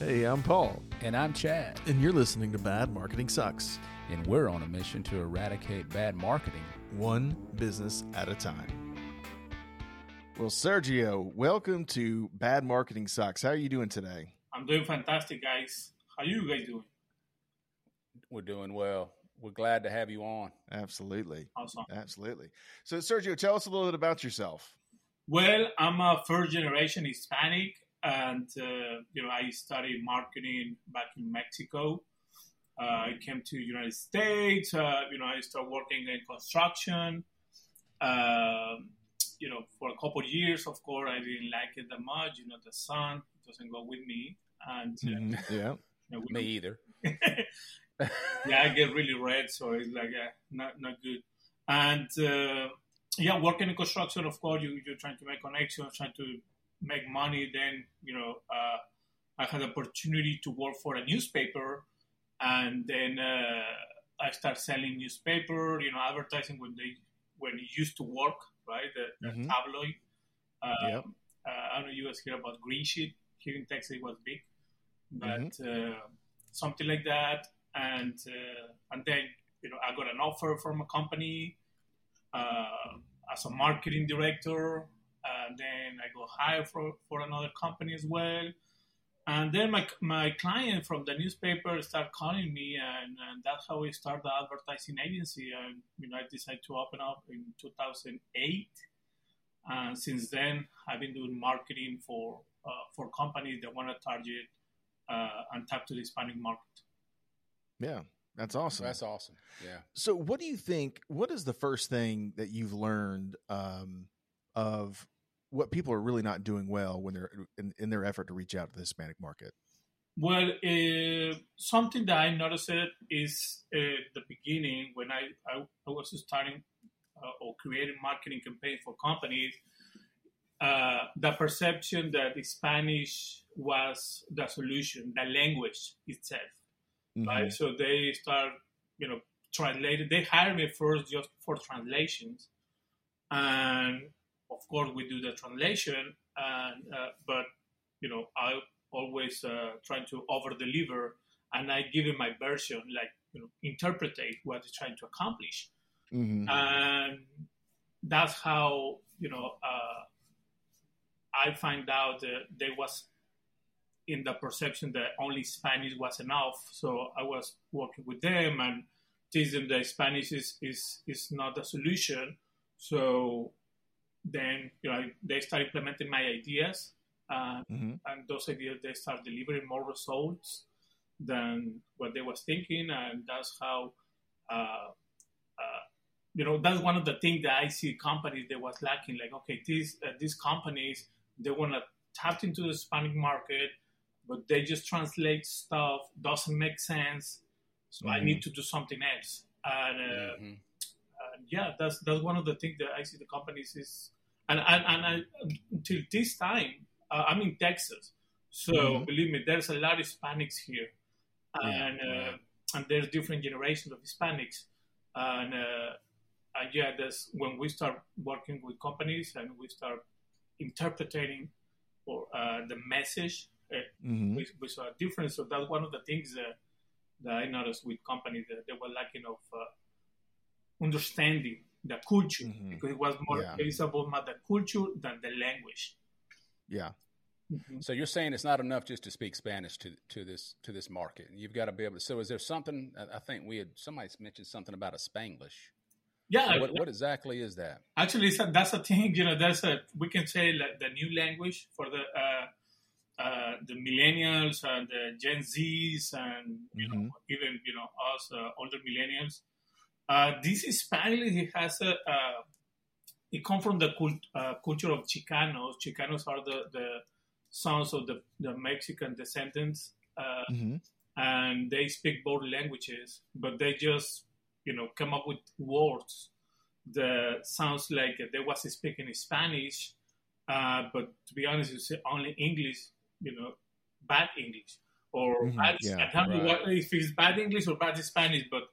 Hey, I'm Paul, And I'm Chad, and you're listening to Bad Marketing Sucks, and we're on a mission to eradicate bad marketing. one business at a time. Well, Sergio, welcome to Bad Marketing Sucks. How are you doing today? I'm doing fantastic, guys. How are you guys doing? We're doing well. We're glad to have you on. Absolutely. Awesome. Absolutely. So, Sergio, tell us a little bit about yourself. Well, I'm a first generation Hispanic, and uh, you know I studied marketing back in Mexico. Uh, I came to United States. Uh, you know, I started working in construction. Um you know, for a couple of years, of course, I didn't like it that much. You know, the sun doesn't go with me, and uh, Yeah. you know, Me either. yeah, I get really red, so it's like uh, not not good. And uh, yeah, working in construction, of course, you you're trying to make connections, trying to make money. Then you know, uh, I had opportunity to work for a newspaper, and then uh, I start selling newspaper, you know, advertising when they when it used to work, right? The, the Mhm. tabloid. Uh, Yep. uh, I don't know you guys hear about Green Sheet here in Texas. It was big, but Mm-hmm. uh, something like that. And uh, and then you know I got an offer from a company uh, as a marketing director. And then I go hire for, for another company as well. And then my, my client from the newspaper start calling me, and, and that's how we started the advertising agency. And you know, I decided to open up in 2008. And since then, I've been doing marketing for uh, for companies that want to target uh, and tap to the Hispanic market. Yeah. That's awesome. That's awesome. Yeah. So, what do you think? What is the first thing that you've learned um, of what people are really not doing well when they're in, in their effort to reach out to the Hispanic market? Well, uh, something that I noticed is uh, the beginning when I, I, I was starting uh, or creating marketing campaigns for companies, uh, the perception that Spanish was the solution, the language itself, right? So they start, you know, translated. They hired me first just for translations, and of course we do the translation, and uh, but you know I always uh, trying to over deliver, and I give him my version, like you know, interpretate what he's trying to accomplish, Mhm. and that's how you know uh, I find out that there was in the perception that only Spanish was enough. So I was working with them and teaching them that Spanish is is is not the solution. So then you know they start implementing my ideas and Mhm. and those ideas they start delivering more results than what they was thinking and that's how uh, uh, you know that's one of the things that I see companies that was lacking like okay these uh, these companies they want to tap into the Hispanic market but they just translate stuff doesn't make sense so I Mhm. need to do something else and uh, Mhm. and yeah, that's that's one of the things that I see the companies is, and and, and I, until this time, uh, I'm in Texas, so Mhm. believe me, there's a lot of Hispanics here, Yeah, and uh, yeah. and there's different generations of Hispanics, and uh, and yeah, that's when we start working with companies and we start interpreting or uh, the message. Uh, Mhm. we, we saw a difference. So that's one of the things that, that I noticed with companies that they were lacking of uh, understanding the culture Mhm. because it was more Yeah. it's about more the culture than the language. Yeah. Mhm. So you're saying it's not enough just to speak Spanish to to this to this market. You've got to be able to. So is there something? I think we had somebody mentioned something about a Spanglish. Yeah, What, what exactly is that? actually, a, that's a thing. You know, that's a we can say like the new language for the uh, uh, the millennials and the Gen Zs and you know Mhm. even you know us uh, older millennials. Uh, this Spanish it has a uh, it comes from the cult, uh, culture of Chicanos. Chicanos are the, the sons of the, the Mexican descendants, uh, Mhm. and they speak both languages, but they just you know come up with words that sounds like they was speaking Spanish, uh, but to be honest, it's only English, you know, bad English or Mhm, bad. yeah, I don't know right. what, if it's bad English or bad Spanish, but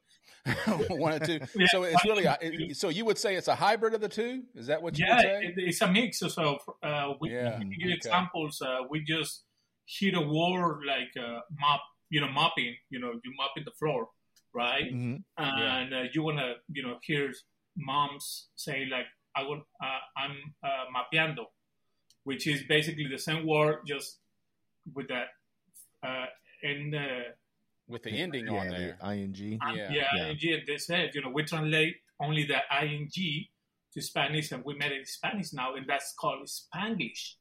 One or two. Yeah, so it's really. A, so you would say it's a hybrid of the two? Is that what you yeah, would say? it, it's a mix. So uh, we, Yeah, give okay. examples. Uh, we just hear a word like uh, mop, you know, mopping, you know, you mopping the floor, right? Mhm. And uh, you wanna, you know, hear moms say like, "I want, uh, I'm uh, mapeando," which is basically the same word just with that uh, in the with the ending yeah, on there. the ing. um, Yeah. yeah, Yeah. ing. And they said, you know, we translate only the ing to Spanish, and we made it Spanish now, and that's called Spanglish.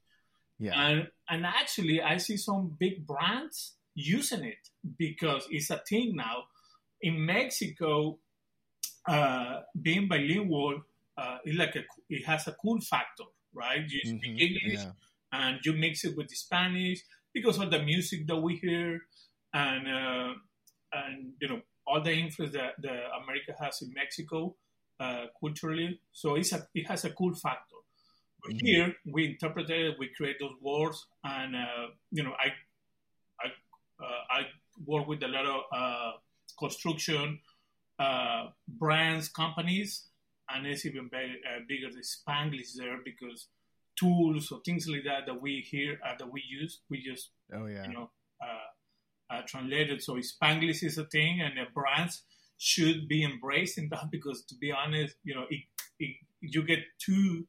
Yeah. And and actually, I see some big brands using it because it's a thing now. In Mexico, uh, being bilingual uh, is like a it has a cool factor, right? You speak Mhm. English Yeah. and you mix it with the Spanish because of the music that we hear and uh, and you know all the influence that, that America has in Mexico uh, culturally. So it's a, it has a cool factor. But Mhm. here we interpret it, we create those words, and uh, you know I I uh, I work with a lot of uh, construction uh, brands, companies, and it's even big, uh, bigger the Spanglish there because tools or things like that that we hear uh, that we use, we just Oh yeah. you know uh, uh, translated. So Spanglish is a thing, and the brands should be embracing that because, to be honest, you know, it, it, you get two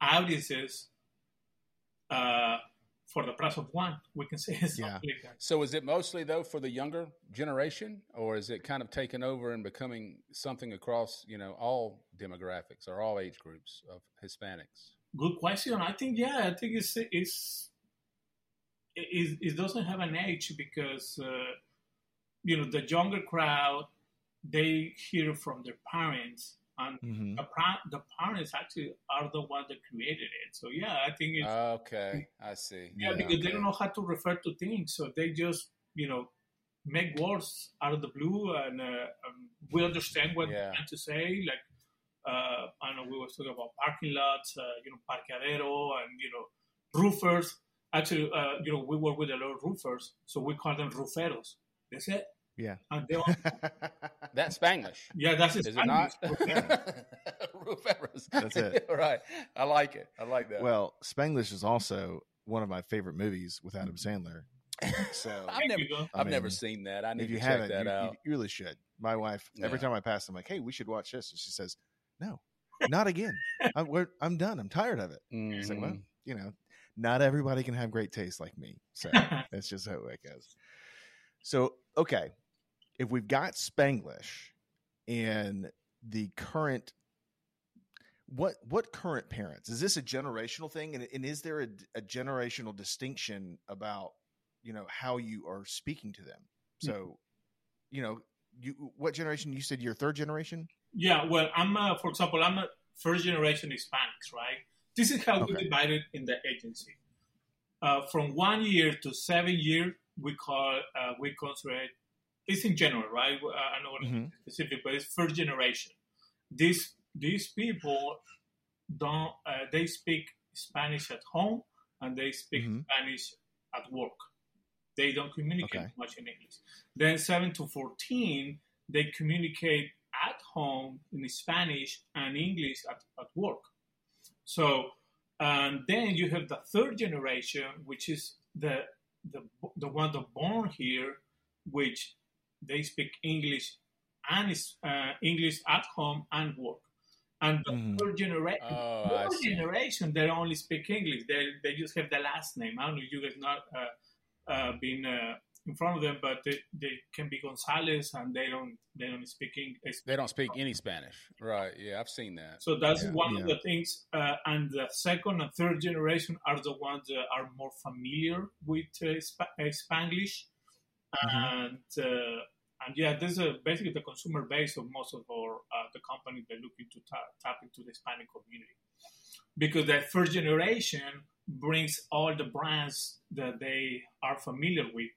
audiences uh, for the price of one. We can say something Yeah. like that. So is it mostly though for the younger generation, or is it kind of taken over and becoming something across you know all demographics or all age groups of Hispanics? Good question. I think yeah, I think it's it's it, it doesn't have an age because uh, you know the younger crowd they hear from their parents and hmm the, the parents actually are the ones that created it. So yeah, I think it's Okay, I see. yeah, because they don't know how to refer to things, so they just you know make words out of the blue, and uh, um, we understand what Yeah. they're trying to say. Like uh, I know we were talking about parking lots, uh, you know, parqueadero, and you know, roofers. Actually, uh, you know, we work with a lot of roofers, so we call them rooferos. That's it. Yeah. And they all, That's Spanglish, yeah, that's is it not? Spanish. Rooferos. That's it. right. I like it. I like that. well, Spanglish is also one of my favorite movies with Adam Sandler. So I've never, you go. I I've never seen that. I need if you to check haven't, that you, out. you really should. My wife, every time I pass, I'm like, "Hey, we should watch this," and she says, "No, not again. I'm, we're, I'm done. I'm tired of it." It's like, well, Mhm. you know, not everybody can have great taste like me, so that's just how it goes. So, okay, if we've got Spanglish and the current, what what current parents is this a generational thing, and, and is there a, a generational distinction about you know how you are speaking to them? So, you know, you what generation? You said you're third generation. Yeah, well, I'm, uh, for example, I'm a first generation Hispanics, right? This is how we Okay. divide it in the agency. Uh, from one year to seven years, we call, uh, we consider it, it's in general, right? Uh, I know what Mhm. specific, but it's first generation. These, these people don't, uh, they speak Spanish at home and they speak Mhm. Spanish at work. They don't communicate Okay. much in English. Then 7 to 14, they communicate at home in Spanish and English at, at work. So, and then you have the third generation, which is the, the, the one that born here, which they speak English and is, uh, English at home and work. And the Mhm. third generation, Oh, I fourth see. generation, they only speak English. They, they just have the last name. I don't know if you guys not uh, uh, been uh, in front of them, but they, they can be Gonzalez and they don't they don't speak English. They don't speak any Spanish, right? Yeah, I've seen that. So that's Yeah. one of the things. Uh, and the second and third generation are the ones that are more familiar with uh, Sp- uh, Spanglish. Mhm. And uh, and yeah, this is uh, basically the consumer base of most of our uh, the companies that looking to ta- tap into the Hispanic community. Because that first generation brings all the brands that they are familiar with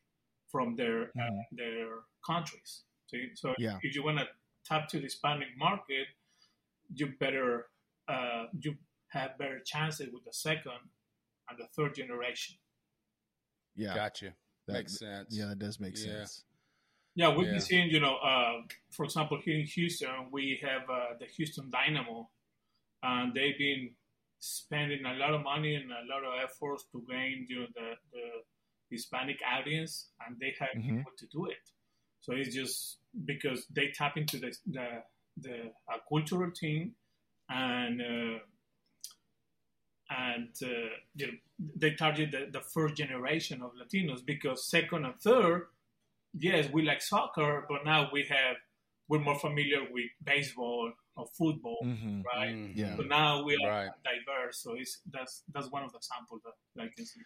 from their uh, Mhm. their countries. So, so Yeah. if you want to tap to the Hispanic market, you better uh, you have better chances with the second and the third generation. Yeah, Gotcha. that- Makes sense. Yeah, that does make Yeah. sense. Yeah, we've Yeah. been seeing, you know, uh, for example, here in Houston, we have uh, the Houston Dynamo, and they've been spending a lot of money and a lot of efforts to gain, you know, the the, Hispanic audience, and they have Mhm. people to do it. So it's just because they tap into the the, the cultural thing, and uh, and uh, you know, they target the, the first generation of Latinos because second and third, yes, we like soccer, but now we have we're more familiar with baseball or football, Mhm. right? Mhm. Yeah. So now we are Right. diverse. So it's that's that's one of the examples that, that I can see.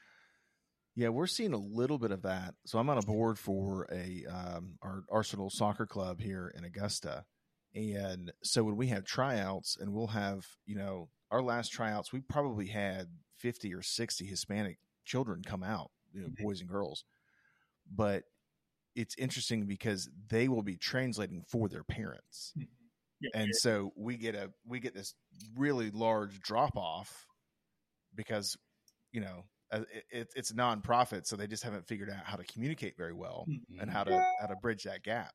Yeah, we're seeing a little bit of that. So I'm on a board for a um, our Arsenal soccer club here in Augusta, and so when we have tryouts, and we'll have you know our last tryouts, we probably had 50 or 60 Hispanic children come out, you know, Mhm. boys and girls. But it's interesting because they will be translating for their parents Yeah, and so we get a we get this really large drop off because you know it, it, it's a nonprofit so they just haven't figured out how to communicate very well Mm-hmm. and how to how to bridge that gap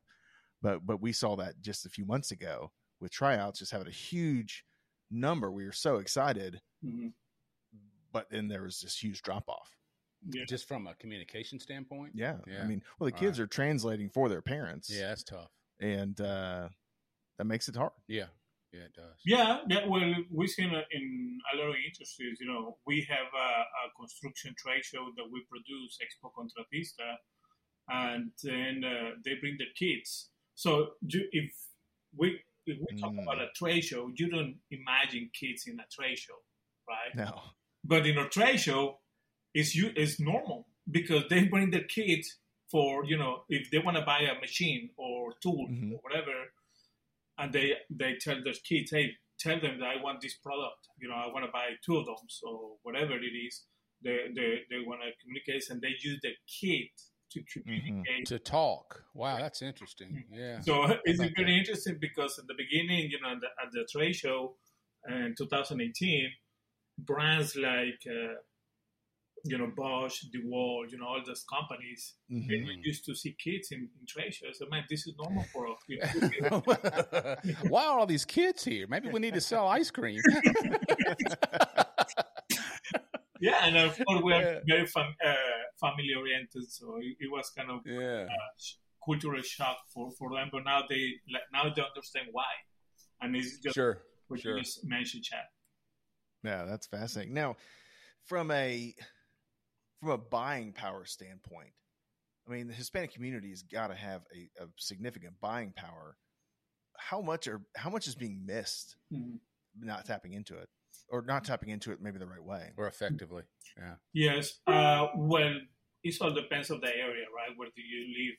but but we saw that just a few months ago with tryouts just having a huge number we were so excited Mhm. but then there was this huge drop off yeah. Just from a communication standpoint. yeah. Yeah. i mean well the All kids are translating for their parents Yeah, that's tough. and uh that makes it hard Yeah, yeah, it does. Yeah, yeah. Well, we've seen in a lot of industries. You know, we have a, a construction trade show that we produce, Expo Contratista, and then uh, they bring their kids. So you, if we if we talk Mm. about a trade show, you don't imagine kids in a trade show, right? no But in a trade show, it's you it's normal because they bring their kids for you know if they want to buy a machine or tool Mhm. or whatever, and they they tell their kids, hey, tell them that I want this product. You know, I want to buy two of them, so whatever it is, they they, they want to communicate, and they use the kid to communicate. To talk. Wow, that's interesting. Yeah. So it's about very interesting because at the beginning, you know, at the, at the trade show in 2018, brands like, uh, you know, Bosch, DeWalt, you know, all those companies, Mhm. they Mhm. used to see kids in, in trade shows. So, man, this is normal for us. Why are all these kids here? Maybe we need to sell ice cream. yeah, and of course, we are Yeah. very fam- uh, family oriented. So it, it was kind of yeah. uh, cultural shock for, for them. But now they like, now they understand why. And it's just Sure. what sure. you just mentioned, Chad. Yeah, that's fascinating. Now, from a from a buying power standpoint, I mean, the Hispanic community has got to have a, a significant buying power. How much are how much is being missed Mhm. not tapping into it, or not tapping into it maybe the right way? Or effectively. Yeah. Yes. Uh, well, it all depends on the area, right? Where do you live?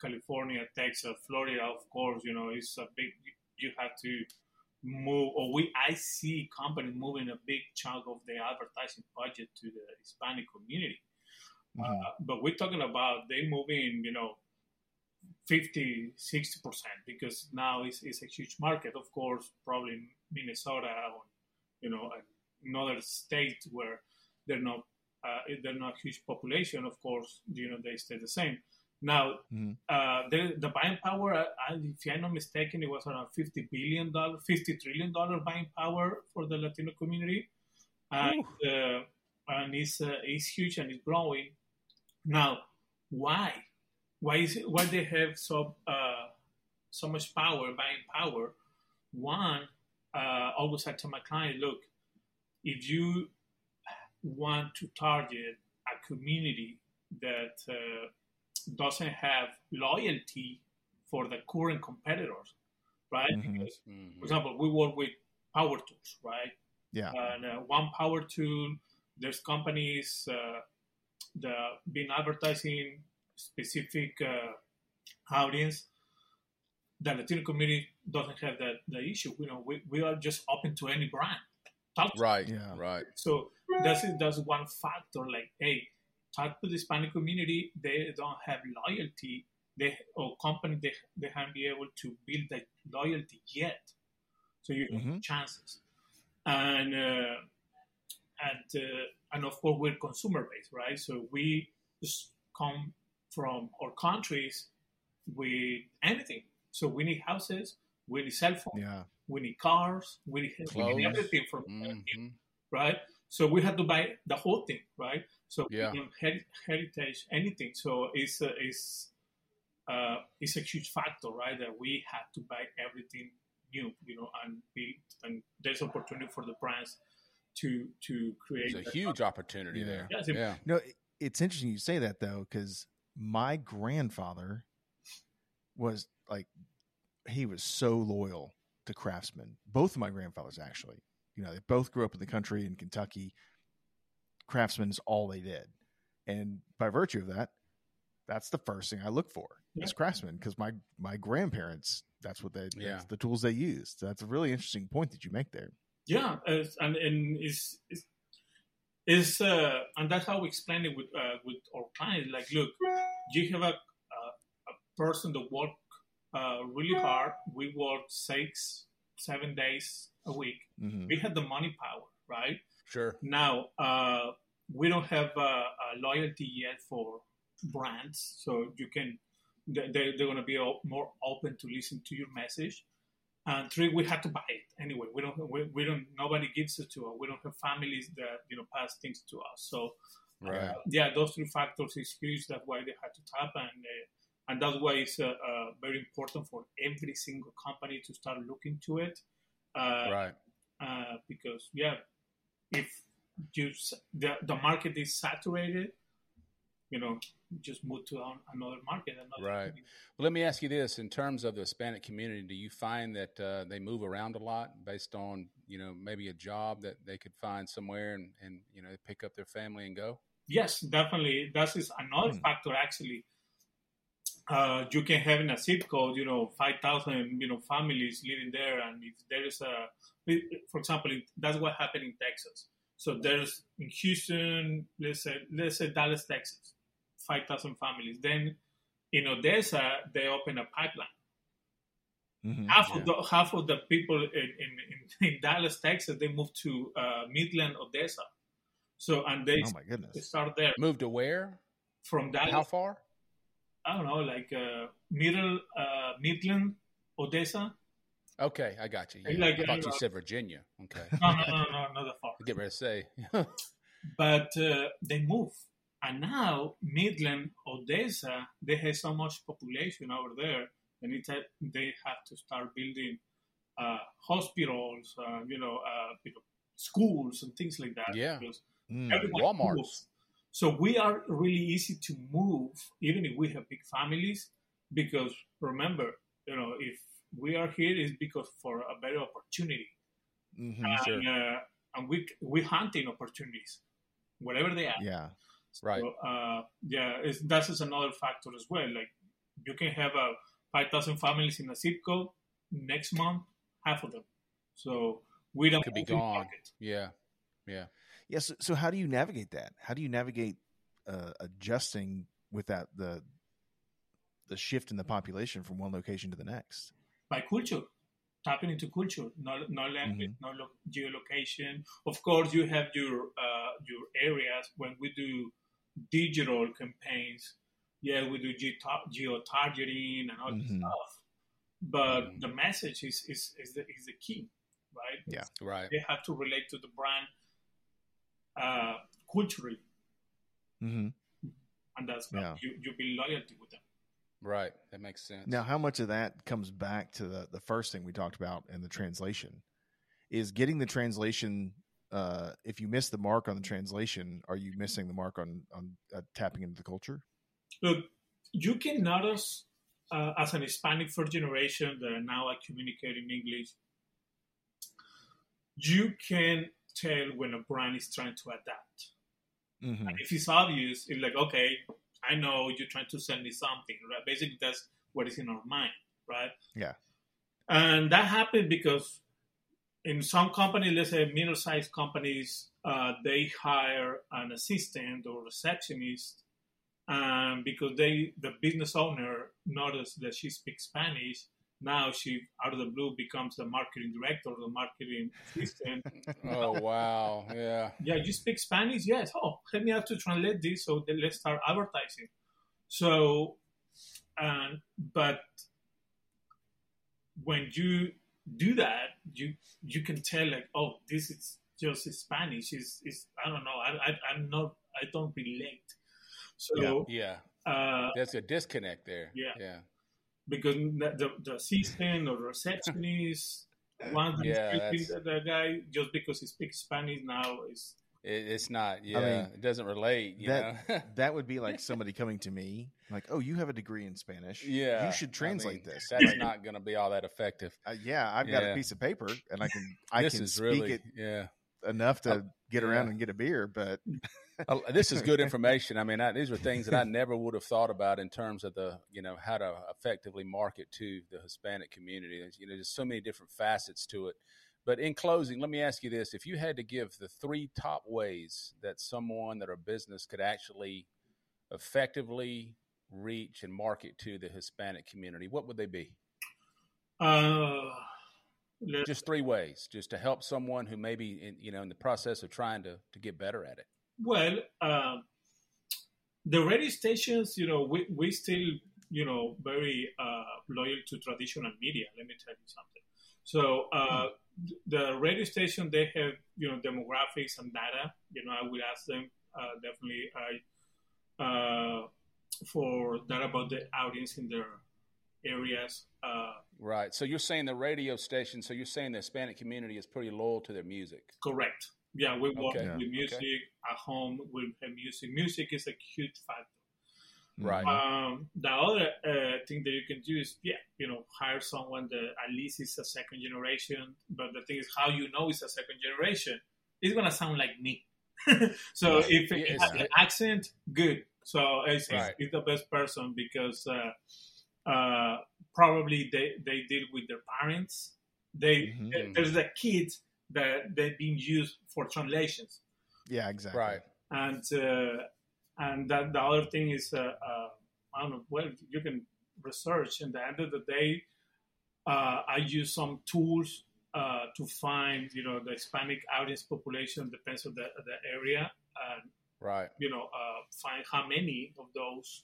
California, Texas, Florida, of course, you know, it's a big, you have to move, or we, I see companies moving a big chunk of their advertising budget to the Hispanic community. Mhm. Uh, but we're talking about they moving, you know, 50, 60% because now it's, it's a huge market. Of course, probably Minnesota or, you know, another state where they're not, uh, they're not a huge population. Of course, you know, they stay the same. Now, Mhm. uh, the, the buying power, uh, I, if I'm not mistaken, it was around $50 billion, $50 trillion buying power for the Latino community. And, uh, and it's, uh, it's huge and it's growing. Now, why? Why is it, why they have so uh, so much power, buying power? One, uh, always I tell my client, look, if you want to target a community that uh, doesn't have loyalty for the current competitors, right? Mhm. Because, Mhm. for example, we work with power tools, right? Yeah. And uh, one power tool, there's companies uh, that been advertising specific uh, audience. The Latino community doesn't have that the issue. You know, we, we are just open to any brand. Talk to Right. Yeah. Right. so that's that's one factor. Like, hey, talk to the Hispanic community. They don't have loyalty. They or company they they haven't been able to build that loyalty yet. So you have Mhm. chances, and uh, and uh, and of course we're consumer based, right? So we just come from our countries with anything. So we need houses, we need cell phones, Yeah. we need cars, we need, we need everything from Mhm. right? So we had to buy the whole thing, right? So Yeah. you know, her- heritage, anything. So it's a, it's uh, it's a huge factor, right? That we have to buy everything new, you know, and build, and there's opportunity for the brands to to create. There's a that- huge opportunity Yeah. there. Yes, it- Yeah. No, it's interesting you say that though, because my grandfather was like, he was so loyal to Craftsman Both of my grandfathers, actually, you know, they both grew up in the country in Kentucky. Craftsman is all they did, and by virtue of that, that's the first thing I look for Yeah. is Craftsman because my my grandparents, that's what they, Yeah. that's the tools they used. That's a really interesting point that you make there. Yeah, it's, and and it's it's, it's uh, and that's how we explain it with uh, with our clients. Like, look, you have a a, a person that work uh, really hard. We work six, seven days a week. hmm We had the money power, right? Sure. Now, uh, we don't have a, a loyalty yet for brands, so you can they, they- they're going to be more open to listen to your message. And three, we have to buy it anyway. We don't, we, we don't. Nobody gives it to us. We don't have families that you know pass things to us. So Right. uh, yeah, those three factors is huge. That's why they had to tap, and uh, and that's why it's uh, uh, very important for every single company to start looking to it. Uh, Right. uh, because yeah, if you the the market is saturated, you know, just move to another market. Another Right. company. Well, let me ask you this: in terms of the Hispanic community, do you find that uh, they move around a lot based on you know maybe a job that they could find somewhere and and you know pick up their family and go? Yes, definitely. That is another Hmm. factor. Actually, uh, you can have in a zip code, you know, five thousand, you know, families living there, and if there is a, for example, that's what happened in Texas. So there's in Houston, let's say, let's say Dallas, Texas, five thousand families. Then in Odessa, they open a pipeline. hmm half Yeah. of the half of the people in, in, in, in Dallas, Texas, they moved to uh, Midland, Odessa. So and they, oh my goodness, they start there Moved to where? from Dallas. How far? I don't know, like uh, middle uh, Midland, Odessa. Okay, I got you. Like, Yeah. I uh, thought you said Virginia. Okay, No, no, no, no, not that far. Get ready to say. But uh, they move, and now Midland, Odessa, they have so much population over there, and it's a, they have to start building uh, hospitals, uh, you know, uh, you know, schools and things like that. Yeah. because Mm. everyone Walmarts. moves. So we are really easy to move, even if we have big families, because remember, you know, if we are here is because for a better opportunity, Mhm. Sure. and, uh, and we we hunting opportunities, whatever they are. Yeah. Right. Uh, yeah, it's, that is another factor as well. Like you can have a five thousand families in a zip code next month, half of them. So we don't Could be gone. market. Yeah. Yeah. Yeah. So, so how do you navigate that? How do you navigate uh, adjusting with that the the shift in the population from one location to the next? By culture, tapping into culture, not not language, Mm-hmm. not lo- geolocation. Of course, you have your uh, your areas when we do digital campaigns. Yeah, we do geo targeting and all this Mhm. stuff. But Mhm. the message is is is the, is the key, right? Yeah. Right. They have to relate to the brand uh, culturally, hmm and that's Yeah. you you build loyalty with them. Right. That makes sense. Now, how much of that comes back to the the first thing we talked about in the translation? Is getting the translation. Uh, if you miss the mark on the translation, are you missing the mark on on uh, tapping into the culture? Look, you can notice uh, as an Hispanic first generation that now I communicate in English, you can tell when a brand is trying to adapt. Mm-hmm. And if it's obvious, it's like, okay, I know you're trying to send me something, right? Basically, that's what is in our mind, right? Yeah. And that happened because in some companies, let's say middle sized companies, uh, they hire an assistant or receptionist um, because they the business owner noticed that she speaks Spanish. Now she, out of the blue, becomes the marketing director, the marketing assistant. oh wow. Yeah. yeah, you speak Spanish? Yes. Oh, let me have to translate this. So then let's start advertising. So, and but when you do that, you you can tell like, oh, this is just Spanish. Is is I don't know. I, I I'm not I don't relate. So Yeah. uh, There's a disconnect there. Yeah. Yeah. Because the, the, the assistant or receptionist wants to Yeah, treat that's- the guy just because he speaks Spanish now is It, it's not. Yeah. mean, it doesn't relate. You that know? that would be like somebody coming to me like, "Oh, you have a degree in Spanish. yeah. you should I translate mean, this." That's not going to be all that effective. Uh, yeah, I've got a piece of paper and I can I this can is speak really. it Yeah. enough to get around yeah. and get a beer, but this is good information. I mean, I, these are things that I never would have thought about in terms of the, you know, how to effectively market to the Hispanic community. There's, you know, there's so many different facets to it. But in closing, let me ask you this: If you had to give the three top ways that someone that a business could actually effectively reach and market to the Hispanic community, what would they be? uh, Just three ways, just to help someone who may be, in, you know, in the process of trying to to get better at it. Well um, the radio stations you know we, we still you know very uh, loyal to traditional media let me tell you something so uh, the radio station they have you know demographics and data you know i will ask them uh, definitely uh, for that about the audience in their areas uh, Right. So you're saying the radio station. So you're saying the Hispanic community is pretty loyal to their music. correct yeah we work Okay. With music at home we have music music is a huge factor Right. Um, the other uh, thing that you can do is, yeah, you know, hire someone that at least is a second generation. But the thing is, how you know it's a second generation? It's gonna sound like me. so Right. if it has it's- an accent, good. So it's, it's- Right. it's the best person because uh, uh, probably they, they deal with their parents. They Mhm. there's the kids that they've been used for translations yeah, exactly. Right. and uh, and that the other thing is uh, uh, I don't know. Well, you can research. And the end of the day, uh, I use some tools uh, to find you know the Hispanic audience population depends on the the area, and Right. you know uh, find how many of those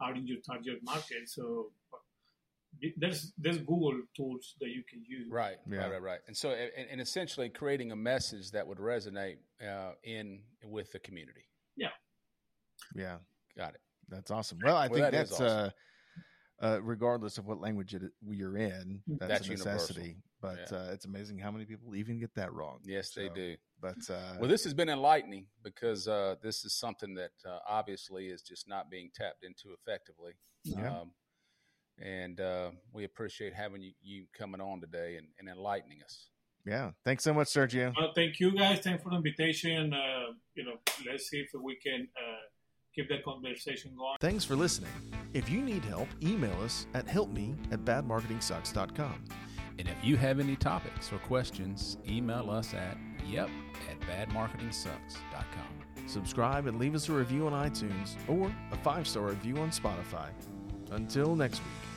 are in your target market. So there's there's Google tools that you can use. Right. Yeah. Right. Right. Right. And so, and, and essentially creating a message that would resonate uh, in with the community. Yeah, yeah, Got it. that's awesome. Well, I Well, think that is that's awesome. uh, uh, regardless of what language it, you're in, that's, That's a universal. necessity. But Yeah. uh, it's amazing how many people even get that wrong. Yes, they do. But uh, Well, this has been enlightening because uh, this is something that uh, obviously is just not being tapped into effectively. Yeah. Um, and uh, we appreciate having you, you coming on today and, and enlightening us. yeah, thanks so much, Sergio. Uh, thank you guys. Thanks for the invitation. Uh, you know, let's see if we can uh, keep the conversation going. Thanks for listening. If you need help, email us at helpme at badmarketingsucks.com. And if you have any topics or questions, email us at yep at badmarketingsucks.com. Subscribe and leave us a review on iTunes or a five star review on Spotify. Until next week.